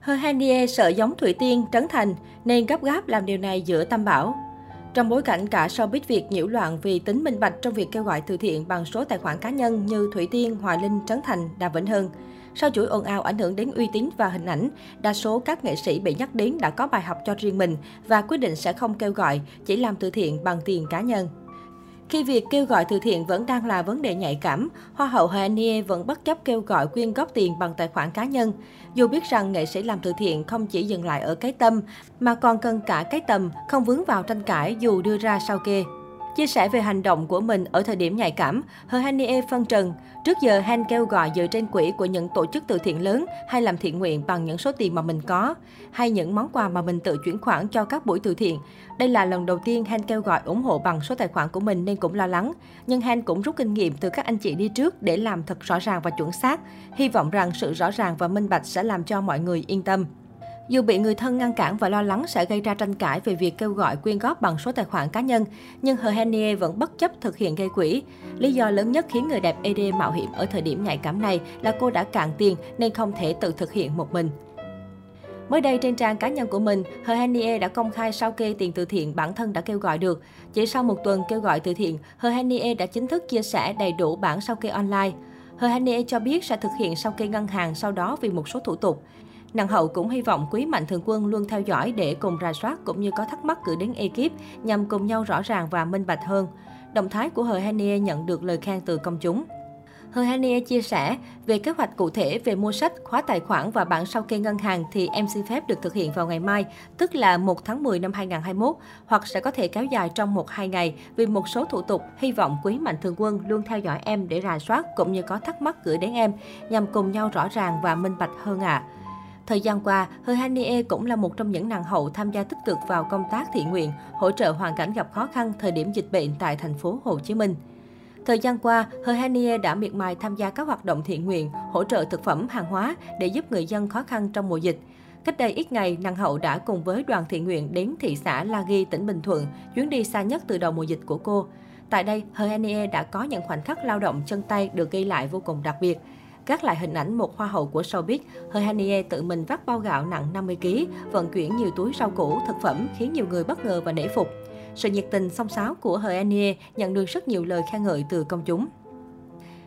Hơ sợ giống Thủy Tiên, Trấn Thành nên gấp gáp làm điều này giữa tâm Bảo. Trong bối cảnh cả showbiz Việt nhiễu loạn vì tính minh bạch trong việc kêu gọi từ thiện bằng số tài khoản cá nhân như Thủy Tiên, Hòa Linh, Trấn Thành, Đàm Vĩnh Hưng. Sau chuỗi ồn ào ảnh hưởng đến uy tín và hình ảnh, đa số các nghệ sĩ bị nhắc đến đã có bài học cho riêng mình và quyết định sẽ không kêu gọi, chỉ làm từ thiện bằng tiền cá nhân. Khi việc kêu gọi từ thiện vẫn đang là vấn đề nhạy cảm, Hoa hậu Hanie vẫn bất chấp kêu gọi quyên góp tiền bằng tài khoản cá nhân. Dù biết rằng nghệ sĩ làm từ thiện không chỉ dừng lại ở cái tâm, mà còn cần cả cái tầm, không vướng vào tranh cãi dù đưa ra sao kê. Chia sẻ về hành động của mình ở thời điểm nhạy cảm, Hanie phân trần. Trước giờ, Han kêu gọi dựa trên quỹ của những tổ chức từ thiện lớn hay làm thiện nguyện bằng những số tiền mà mình có, hay những món quà mà mình tự chuyển khoản cho các buổi từ thiện. Đây là lần đầu tiên Han kêu gọi ủng hộ bằng số tài khoản của mình nên cũng lo lắng. Nhưng Han cũng rút kinh nghiệm từ các anh chị đi trước để làm thật rõ ràng và chuẩn xác. Hy vọng rằng sự rõ ràng và minh bạch sẽ làm cho mọi người yên tâm. Dù bị người thân ngăn cản và lo lắng sẽ gây ra tranh cãi về việc kêu gọi quyên góp bằng số tài khoản cá nhân, nhưng Hờ Henie vẫn bất chấp thực hiện gây quỹ. Lý do lớn nhất khiến người đẹp ED mạo hiểm ở thời điểm nhạy cảm này là cô đã cạn tiền nên không thể tự thực hiện một mình. Mới đây trên trang cá nhân của mình, Hờ Henie đã công khai sao kê tiền từ thiện bản thân đã kêu gọi được. Chỉ sau một tuần kêu gọi từ thiện, Hờ Henie đã chính thức chia sẻ đầy đủ bản sao kê online. Hờ cho biết sẽ thực hiện sao kê ngân hàng sau đó vì một số thủ tục. Nàng hậu cũng hy vọng quý mạnh thường quân luôn theo dõi để cùng rà soát cũng như có thắc mắc gửi đến ekip nhằm cùng nhau rõ ràng và minh bạch hơn. Động thái của Hờ Hanie nhận được lời khen từ công chúng. Hờ Hania chia sẻ về kế hoạch cụ thể về mua sách, khóa tài khoản và bản sao kê ngân hàng thì em xin phép được thực hiện vào ngày mai, tức là 1 tháng 10 năm 2021, hoặc sẽ có thể kéo dài trong 1-2 ngày vì một số thủ tục. Hy vọng quý mạnh thường quân luôn theo dõi em để rà soát cũng như có thắc mắc gửi đến em nhằm cùng nhau rõ ràng và minh bạch hơn ạ. À. Thời gian qua, Hơ Hanie e cũng là một trong những nàng hậu tham gia tích cực vào công tác thiện nguyện, hỗ trợ hoàn cảnh gặp khó khăn thời điểm dịch bệnh tại thành phố Hồ Chí Minh. Thời gian qua, Hơ Hanie e đã miệt mài tham gia các hoạt động thiện nguyện, hỗ trợ thực phẩm, hàng hóa để giúp người dân khó khăn trong mùa dịch. Cách đây ít ngày, nàng hậu đã cùng với đoàn thiện nguyện đến thị xã La Ghi, tỉnh Bình Thuận, chuyến đi xa nhất từ đầu mùa dịch của cô. Tại đây, Hơ Hanie e đã có những khoảnh khắc lao động chân tay được ghi lại vô cùng đặc biệt. Gác lại hình ảnh một hoa hậu của showbiz, Hơi tự mình vác bao gạo nặng 50kg, vận chuyển nhiều túi rau củ, thực phẩm khiến nhiều người bất ngờ và nể phục. Sự nhiệt tình song sáo của Hơi nhận được rất nhiều lời khen ngợi từ công chúng.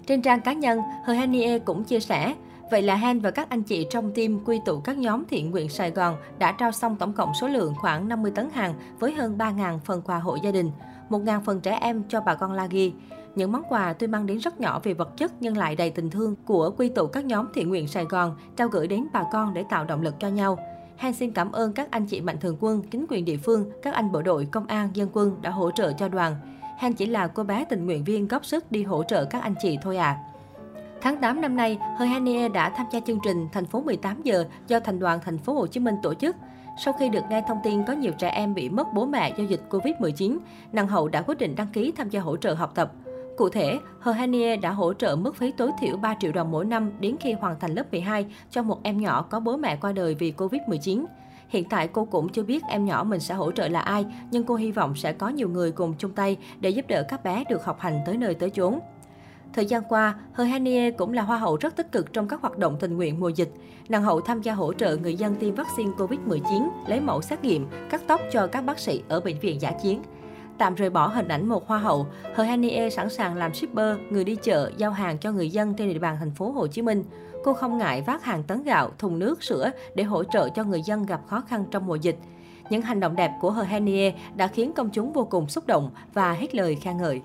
Trên trang cá nhân, Hơi cũng chia sẻ, Vậy là Han và các anh chị trong team quy tụ các nhóm thiện nguyện Sài Gòn đã trao xong tổng cộng số lượng khoảng 50 tấn hàng với hơn 3.000 phần quà hộ gia đình, 1.000 phần trẻ em cho bà con La Ghi. Những món quà tuy mang đến rất nhỏ về vật chất nhưng lại đầy tình thương của quy tụ các nhóm thiện nguyện Sài Gòn trao gửi đến bà con để tạo động lực cho nhau. Han xin cảm ơn các anh chị mạnh thường quân, chính quyền địa phương, các anh bộ đội, công an, dân quân đã hỗ trợ cho đoàn. Han chỉ là cô bé tình nguyện viên góp sức đi hỗ trợ các anh chị thôi à. Tháng 8 năm nay, Hơi Hanie đã tham gia chương trình Thành phố 18 giờ do Thành đoàn Thành phố Hồ Chí Minh tổ chức. Sau khi được nghe thông tin có nhiều trẻ em bị mất bố mẹ do dịch Covid-19, nàng hậu đã quyết định đăng ký tham gia hỗ trợ học tập. Cụ thể, Hờ đã hỗ trợ mức phí tối thiểu 3 triệu đồng mỗi năm đến khi hoàn thành lớp 12 cho một em nhỏ có bố mẹ qua đời vì Covid-19. Hiện tại cô cũng chưa biết em nhỏ mình sẽ hỗ trợ là ai, nhưng cô hy vọng sẽ có nhiều người cùng chung tay để giúp đỡ các bé được học hành tới nơi tới chốn. Thời gian qua, Hờ cũng là hoa hậu rất tích cực trong các hoạt động tình nguyện mùa dịch. Nàng hậu tham gia hỗ trợ người dân tiêm vaccine COVID-19, lấy mẫu xét nghiệm, cắt tóc cho các bác sĩ ở bệnh viện giả chiến tạm rời bỏ hình ảnh một hoa hậu, Hờ Hanie sẵn sàng làm shipper, người đi chợ, giao hàng cho người dân trên địa bàn thành phố Hồ Chí Minh. Cô không ngại vác hàng tấn gạo, thùng nước, sữa để hỗ trợ cho người dân gặp khó khăn trong mùa dịch. Những hành động đẹp của Hờ Hanie đã khiến công chúng vô cùng xúc động và hết lời khen ngợi.